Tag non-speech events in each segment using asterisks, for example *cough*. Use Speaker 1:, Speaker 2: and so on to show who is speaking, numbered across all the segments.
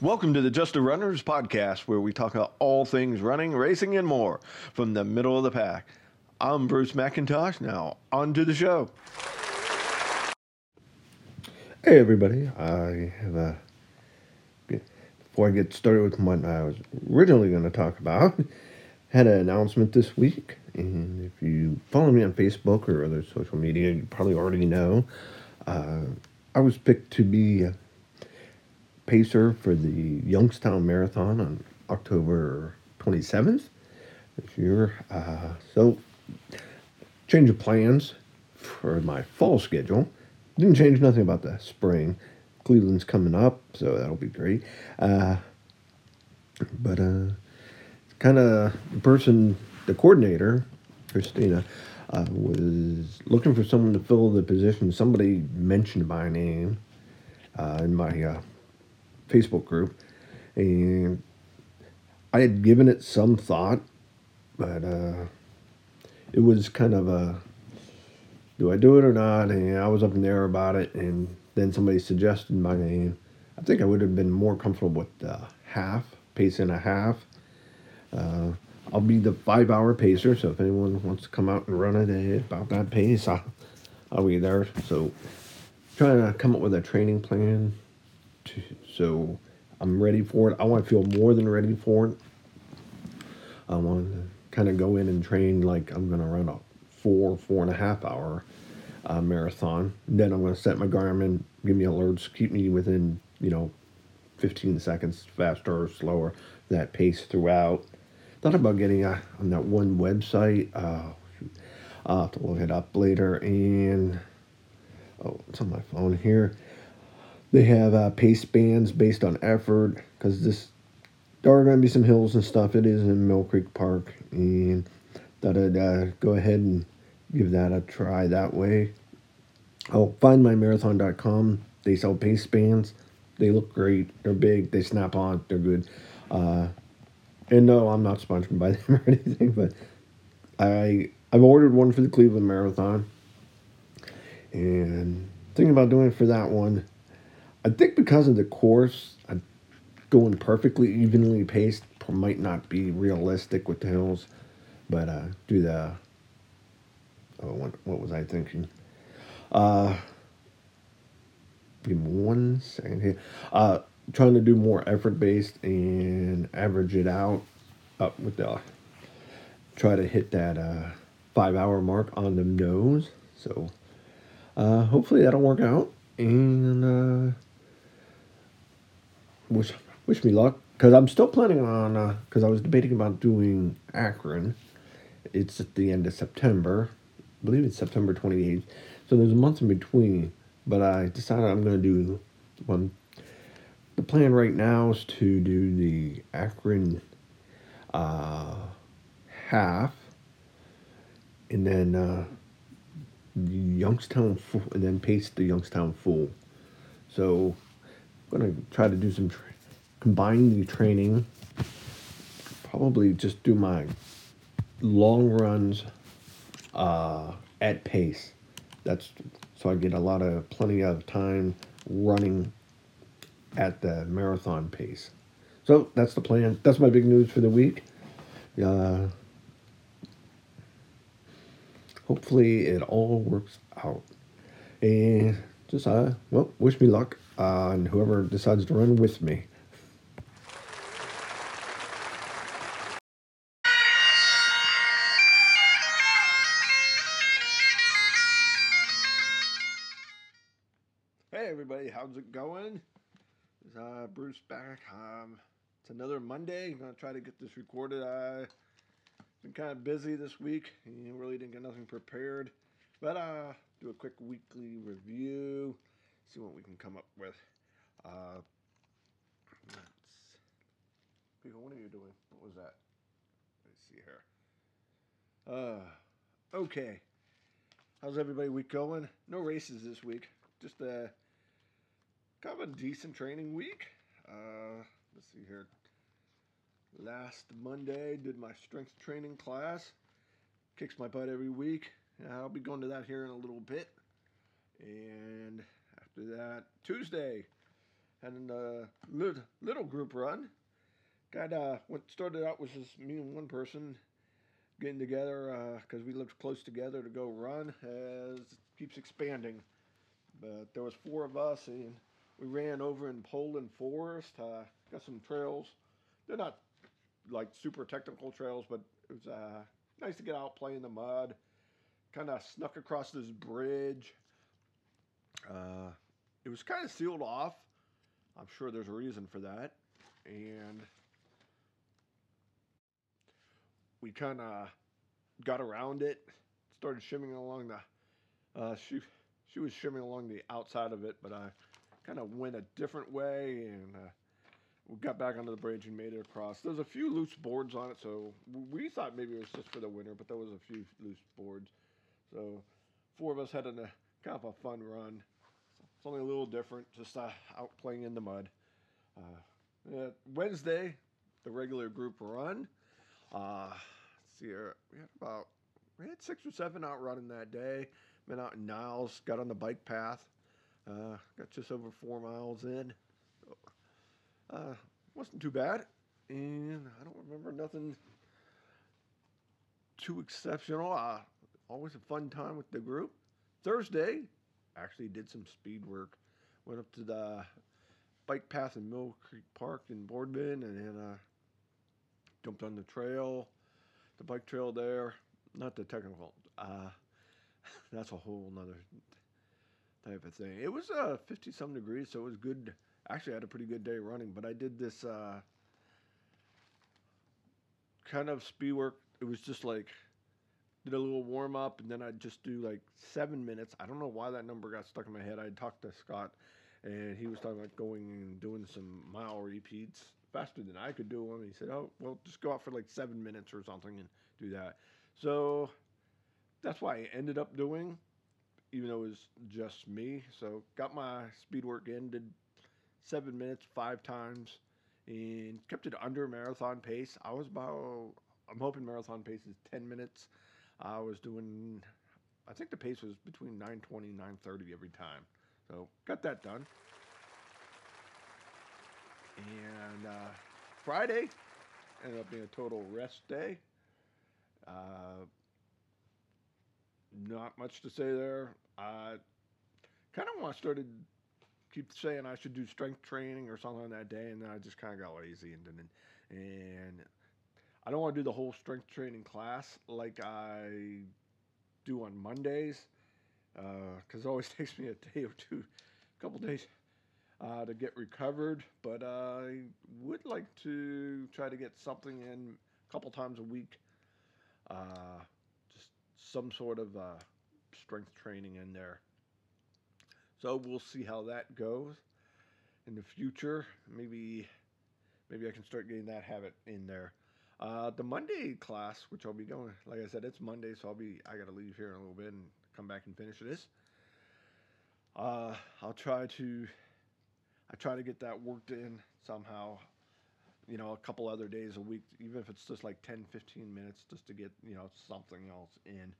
Speaker 1: Welcome to the Just a Runners podcast, where we talk about all things running, racing, and more from the middle of the pack. I'm Bruce McIntosh. Now, on to the show.
Speaker 2: Hey, everybody. I have a. Before I get started with what I was originally going to talk about, *laughs* had an announcement this week. And if you follow me on Facebook or other social media, you probably already know. Uh, I was picked to be a pacer for the Youngstown Marathon on October 27th this year. Uh, so, change of plans for my fall schedule. Didn't change nothing about the spring. Cleveland's coming up, so that'll be great. Uh, but uh, kind of the person, the coordinator, Christina, uh, was looking for someone to fill the position. Somebody mentioned my name uh, in my uh, Facebook group, and I had given it some thought, but uh, it was kind of a do I do it or not? And I was up in the air about it, and then somebody suggested my name. I think I would have been more comfortable with the half, pace and a half. I'll be the five hour pacer, so if anyone wants to come out and run it about that pace, I'll, I'll be there. So, trying to come up with a training plan to, so I'm ready for it. I want to feel more than ready for it. I want to kind of go in and train like I'm going to run a four, four and a half hour uh, marathon. Then I'm going to set my Garmin, give me alerts, keep me within, you know, 15 seconds faster or slower, that pace throughout. Thought about getting on that one website. Uh, I'll have to look it up later. And, oh, it's on my phone here. They have uh, pace bands based on effort because this there are going to be some hills and stuff. It is in Mill Creek Park, and thought I'd uh, go ahead and give that a try that way. I'll find marathon.com. They sell pace bands. They look great. They're big. They snap on. They're good. Uh, and no, I'm not sponsored by them *laughs* or anything, but I I've ordered one for the Cleveland Marathon, and thinking about doing it for that one. I think because of the course, I, going perfectly evenly paced might not be realistic with the hills, but uh, do the. Oh, what, what was I thinking? Uh, give me one second here. Uh, trying to do more effort based and average it out up with the. Try to hit that uh, five hour mark on the nose. So uh, hopefully that'll work out. And uh, wish wish me luck because I'm still planning on because uh, I was debating about doing Akron. It's at the end of September, I believe it's September 28th. So there's a month in between, but I decided I'm going to do one. The plan right now is to do the Akron uh, half, and then uh, Youngstown full, and then pace the Youngstown full. So I'm to try to do some tra- combine the training. Probably just do my long runs uh, at pace. That's so I get a lot of plenty of time running at the marathon pace. So that's the plan. That's my big news for the week. Uh, hopefully it all works out. And just uh, well, wish me luck on whoever decides to run with me.
Speaker 1: Hey everybody, how's it going? Uh, Bruce back. Um, it's another Monday. I'm gonna try to get this recorded. I've been kind of busy this week. and really didn't get nothing prepared, but uh, do a quick weekly review. See what we can come up with. Uh, let's. People, what are you doing? What was that? Let's see here. Uh, okay. How's everybody week going? No races this week. Just a kind of a decent training week. Uh, let's see here. Last Monday, did my strength training class. Kicks my butt every week, I'll be going to that here in a little bit. And after that, Tuesday, had a little, little group run. Got uh, what started out was just me and one person getting together because uh, we lived close together to go run. As keeps expanding, but there was four of us and we ran over in Poland Forest. Uh, got some trails. They're not like super technical trails, but it was uh, nice to get out, play in the mud. Kind of snuck across this bridge. Uh, it was kind of sealed off. I'm sure there's a reason for that. And we kind of got around it, started shimming along the. Uh, she she was shimming along the outside of it, but I kind of went a different way and uh, we got back onto the bridge and made it across. There's a few loose boards on it, so we thought maybe it was just for the winter, but there was a few loose boards. So four of us had a kind of a fun run. It's only a little different, just uh, out playing in the mud. Uh, Wednesday, the regular group run. Uh, see here, we had about we had six or seven out running that day. Been out in Niles, got on the bike path, uh, got just over four miles in. Uh, wasn't too bad, and I don't remember nothing too exceptional. Uh, always a fun time with the group. Thursday, actually did some speed work. Went up to the bike path in Mill Creek Park in Boardman, and then uh, jumped on the trail, the bike trail there. Not the technical. Uh, *laughs* that's a whole nother type of thing. It was uh, 50 some degrees, so it was good. Actually, I had a pretty good day running, but I did this uh, kind of speed work. It was just like did a little warm up, and then I'd just do like seven minutes. I don't know why that number got stuck in my head. I talked to Scott, and he was talking about going and doing some mile repeats faster than I could do them. He said, "Oh, well, just go out for like seven minutes or something and do that." So that's why I ended up doing, even though it was just me. So got my speed work in, did seven minutes five times, and kept it under marathon pace. I was about, I'm hoping marathon pace is 10 minutes. I was doing, I think the pace was between 920 and 930 every time. So got that done. And uh, Friday ended up being a total rest day. Uh, not much to say there. I kind of want started keep saying I should do strength training or something on that day, and then I just kind of got lazy and didn't. And I don't want to do the whole strength training class like I do on Mondays, because uh, it always *laughs* takes me a day or two, a couple days uh, to get recovered. But I would like to try to get something in a couple times a week, uh, some sort of uh, strength training in there. So we'll see how that goes in the future. Maybe, maybe I can start getting that habit in there. Uh, the Monday class, which I'll be going, like I said, it's Monday, so I'll be. I gotta leave here in a little bit and come back and finish this. Uh, I'll try to. I try to get that worked in somehow. You know, a couple other days a week, even if it's just like 10, 15 minutes, just to get you know something else in.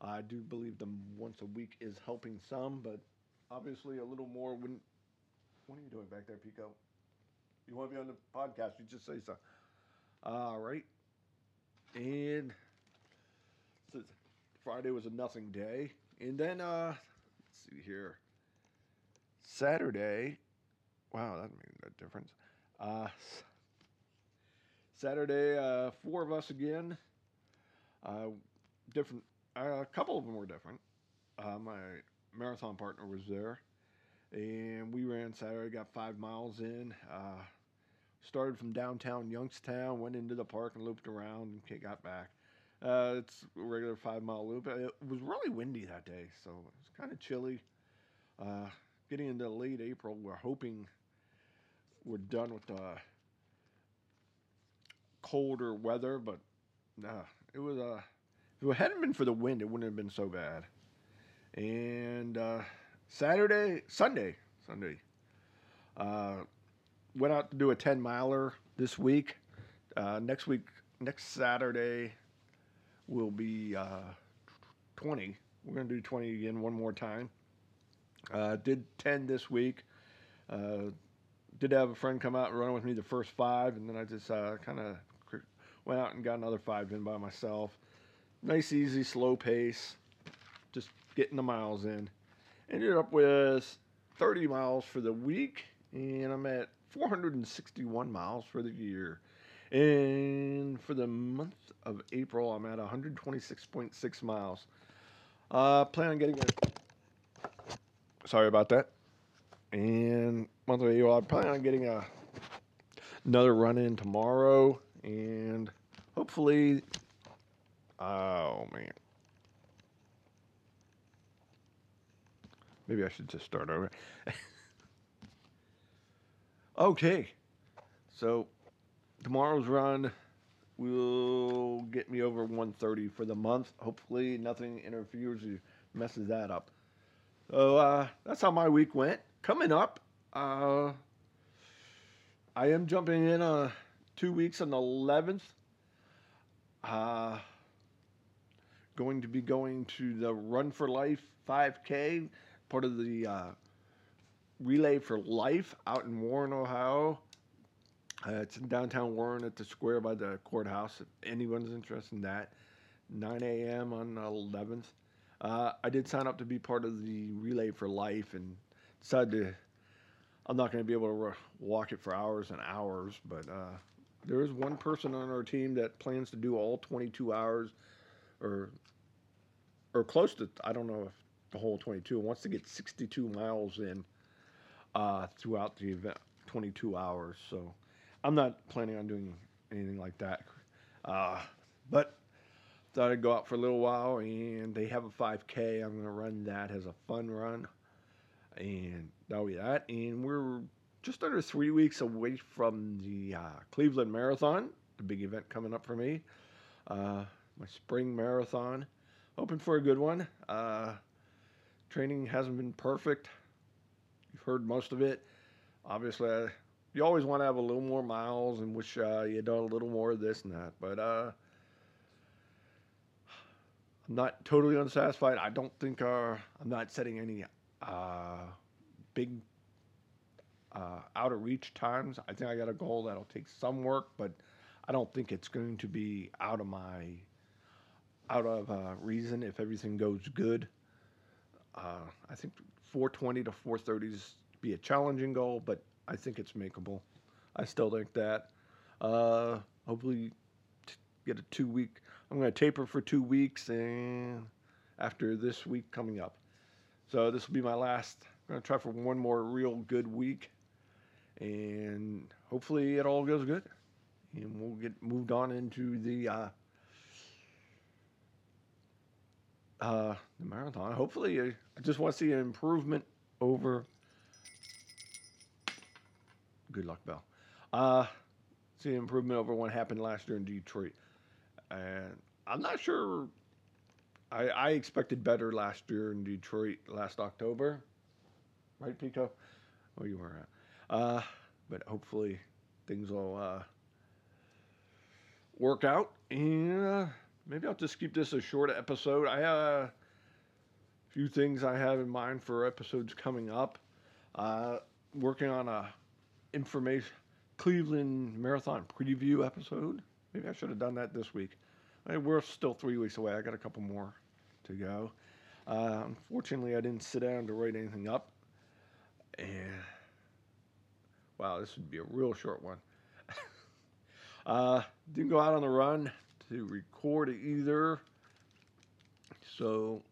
Speaker 1: I do believe the once a week is helping some, but obviously a little more wouldn't. What are you doing back there, Pico? You want to be on the podcast? You just say so. All right. And Friday was a nothing day. And then, uh, let's see here. Saturday. Wow, that made a difference. Uh, Saturday, uh, four of us again. Uh, different. Uh, a couple of them were different. Uh, my marathon partner was there, and we ran Saturday. Got five miles in. Uh, started from downtown Youngstown, went into the park and looped around and got back. Uh, it's a regular five mile loop. It was really windy that day, so it was kind of chilly. Uh, getting into late April, we're hoping we're done with the colder weather, but nah, it was uh, if it hadn't been for the wind, it wouldn't have been so bad. And uh, Saturday, Sunday, Sunday, uh, went out to do a 10 miler this week. Uh, next week, next Saturday, will be uh, 20. We're going to do 20 again one more time. Uh, did 10 this week. Did have a friend come out and run with me the first five, and then I just uh, kind of went out and got another five in by myself. Nice, easy, slow pace, just getting the miles in. Ended up with 30 miles for the week, and I'm at 461 miles for the year. And for the month of April, I'm at 126.6 miles. Uh, plan on getting a. Sorry about that. And month of April, I plan on getting a another run in tomorrow, and hopefully, oh man, maybe I should just start over. *laughs* okay, so tomorrow's run will get me over 130 for the month. Hopefully, nothing interferes or messes that up. So uh, that's how my week went. Coming up, uh, I am jumping in uh, two weeks on the 11th. Uh, going to be going to the Run for Life 5K, part of the uh, Relay for Life out in Warren, Ohio. Uh, it's in downtown Warren at the square by the courthouse. If anyone's interested in that, 9 a.m. on the 11th. Uh, I did sign up to be part of the Relay for Life and decided to. I'm not going to be able to walk it for hours and hours, but uh, there is one person on our team that plans to do all 22 hours, or or close to. I don't know if the whole 22 wants to get 62 miles in uh, throughout the event, 22 hours. So I'm not planning on doing anything like that. Uh, but thought I'd go out for a little while, and they have a 5K. I'm going to run that as a fun run, and that'll be that. And we're just under three weeks away from the uh, Cleveland Marathon, the big event coming up for me. Uh, my spring marathon. Hoping for a good one. Uh, training hasn't been perfect. You've heard most of it. Obviously, I, you always want to have a little more miles and wish uh, you'd done a little more of this and that. But uh, I'm not totally unsatisfied. I don't think uh, I'm not setting any uh, big uh, out of reach times. I think I got a goal that'll take some work, but I don't think it's going to be out of my out of uh, reason if everything goes good. Uh, I think 420 to 430 is be a challenging goal, but I think it's makeable. I still think that. Uh, hopefully, t- get a two week. I'm going to taper for two weeks, and after this week coming up. So this will be my last. I'm going to try for one more real good week, and hopefully it all goes good, and we'll get moved on into the uh, uh, the marathon. Hopefully, I just want to see an improvement over. Good luck, Bell. Uh, see an improvement over what happened last year in Detroit, and I'm not sure. I, I expected better last year in Detroit last October, right, Pico? Oh, you were at, uh, but hopefully things will uh, work out and. Uh, maybe I'll just keep this a short episode. I have a few things I have in mind for episodes coming up. Uh, working on a information Cleveland Marathon preview episode. Maybe I should have done that this week. We're still three weeks away. I got a couple more to go. Uh, unfortunately, I didn't sit down to write anything up. And wow, this would be a real short one. *laughs* uh, didn't go out on the run to record either. So,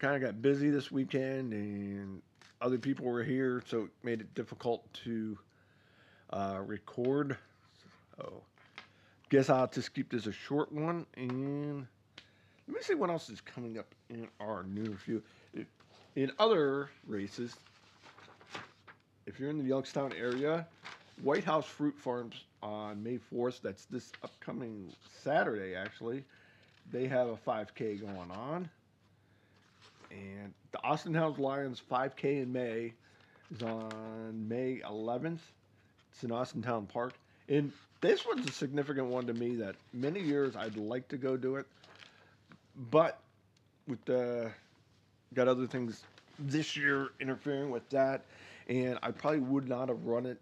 Speaker 1: kind of got busy this weekend, and other people were here, so it made it difficult to uh, record. So, guess I'll just keep this a short one. And let me see what else is coming up in our new review. In other races, if you're in the Youngstown area, White House Fruit Farms on May 4th, that's this upcoming Saturday actually, they have a 5K going on. And the Austintown Lions 5K in May is on May 11th. It's in Austintown Park. And this one's a significant one to me that many years I'd like to go do it. But with the got other things this year interfering with that, and I probably would not have run it.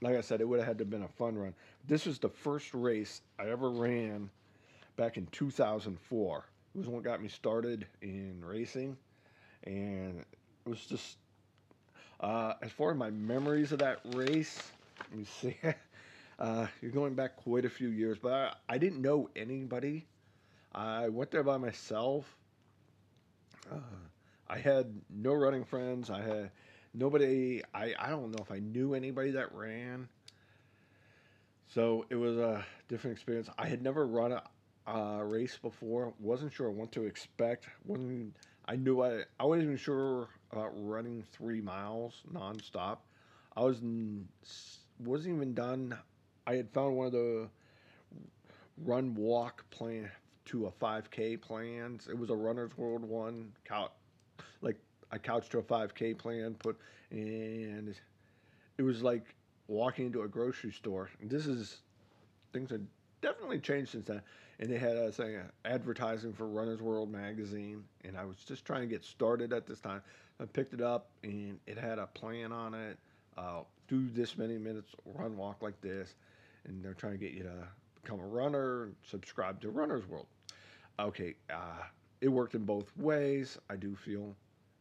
Speaker 1: Like I said, it would have had to have been a fun run. This was the first race I ever ran back in 2004. It was what got me started in racing, and it was just uh, as far as my memories of that race. Let me see. *laughs* Uh, you're going back quite a few years, but I, I didn't know anybody. I went there by myself. Uh, I had no running friends. I had nobody. I, I don't know if I knew anybody that ran. So it was a different experience. I had never run a, a race before. wasn't sure what to expect. wasn't I knew I I wasn't even sure about running three miles nonstop. I was wasn't even done. I had found one of the run walk plan to a 5K plans. It was a Runner's World one, like I couched to a 5K plan, put and it was like walking into a grocery store. This is things have definitely changed since then. And they had a saying advertising for Runner's World magazine, and I was just trying to get started at this time. I picked it up, and it had a plan on it. Uh, do this many minutes, run walk like this, and they're trying to get you to become a runner, and subscribe to Runner's World. Okay, uh, it worked in both ways. I do feel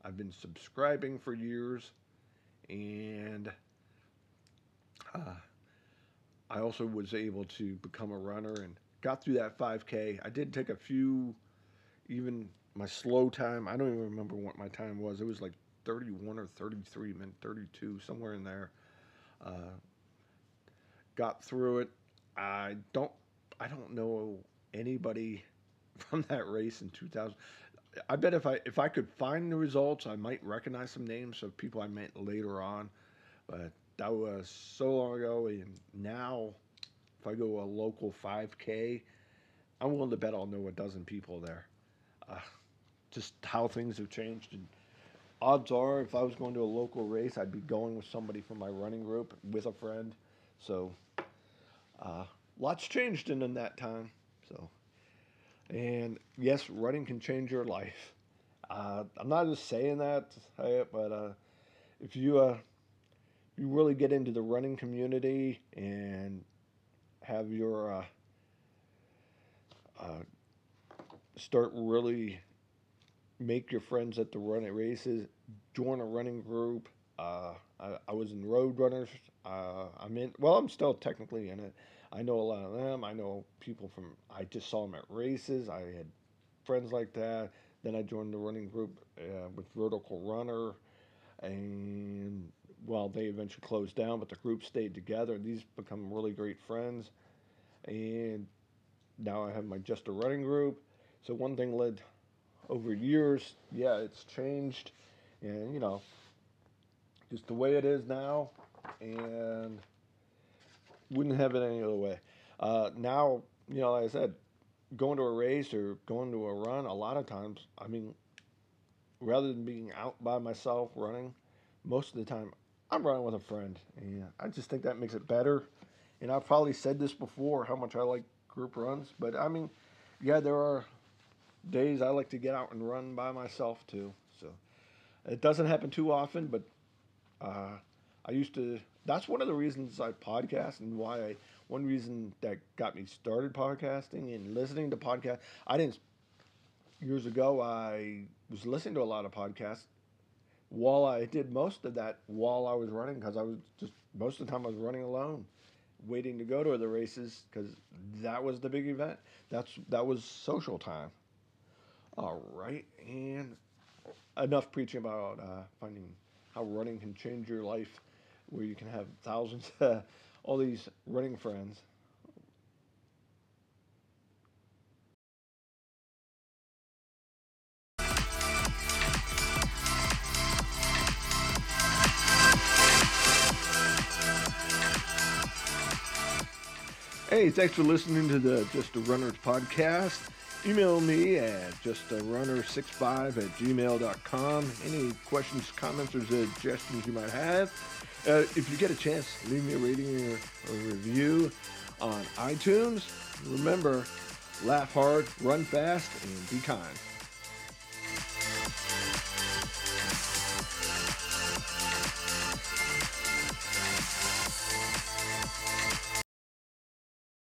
Speaker 1: I've been subscribing for years, and uh, I also was able to become a runner and got through that 5K. I did take a few, even my slow time. I don't even remember what my time was. It was like 31 or 33, minute 32, somewhere in there. Uh, got through it. I don't. I don't know anybody *laughs* from that race in 2000. I bet if I if I could find the results, I might recognize some names of people I met later on. But that was so long ago, and now if I go a local 5K, I'm willing to bet I'll know a dozen people there. Uh, just how things have changed. And odds are, if I was going to a local race, I'd be going with somebody from my running group with a friend. So, uh, lots changed in, in that time. So. And yes, running can change your life. Uh, I'm not just saying that, but uh, if you uh, you really get into the running community and have your uh, uh, start really make your friends at the running races, join a running group. Uh, I, I, was in Road Runners. I'm in. Well, I'm still technically in it. I know a lot of them. I know people from, I just saw them at races. I had friends like that. Then I joined the running group uh, with Vertical Runner. And well, they eventually closed down, but the group stayed together. These become really great friends. And now I have my Just a Running group. So one thing led over years. Yeah, it's changed. And, you know, just the way it is now. And wouldn't have it any other way. Uh, now, you know, like I said, going to a race or going to a run, a lot of times, I mean, rather than being out by myself running, most of the time I'm running with a friend. And I just think that makes it better. And I've probably said this before how much I like group runs, but I mean, yeah, there are days I like to get out and run by myself too. So it doesn't happen too often, but uh, I used to that's one of the reasons I podcast and why I one reason that got me started podcasting and listening to podcasts. I didn't years ago I was listening to a lot of podcasts while I did most of that while I was running because I was just most of the time I was running alone, waiting to go to the races because that was the big event. That's that was social time. All right, and enough preaching about uh, finding how running can change your life where you can have thousands, *laughs* all these running friends. Hey, thanks for listening to the Just a Runners podcast. Email me at justarunner65 at gmail.com. Any questions, comments, or suggestions you might have. Uh, if you get a chance, leave me a rating or a review on iTunes. Remember, laugh hard, run fast, and be kind.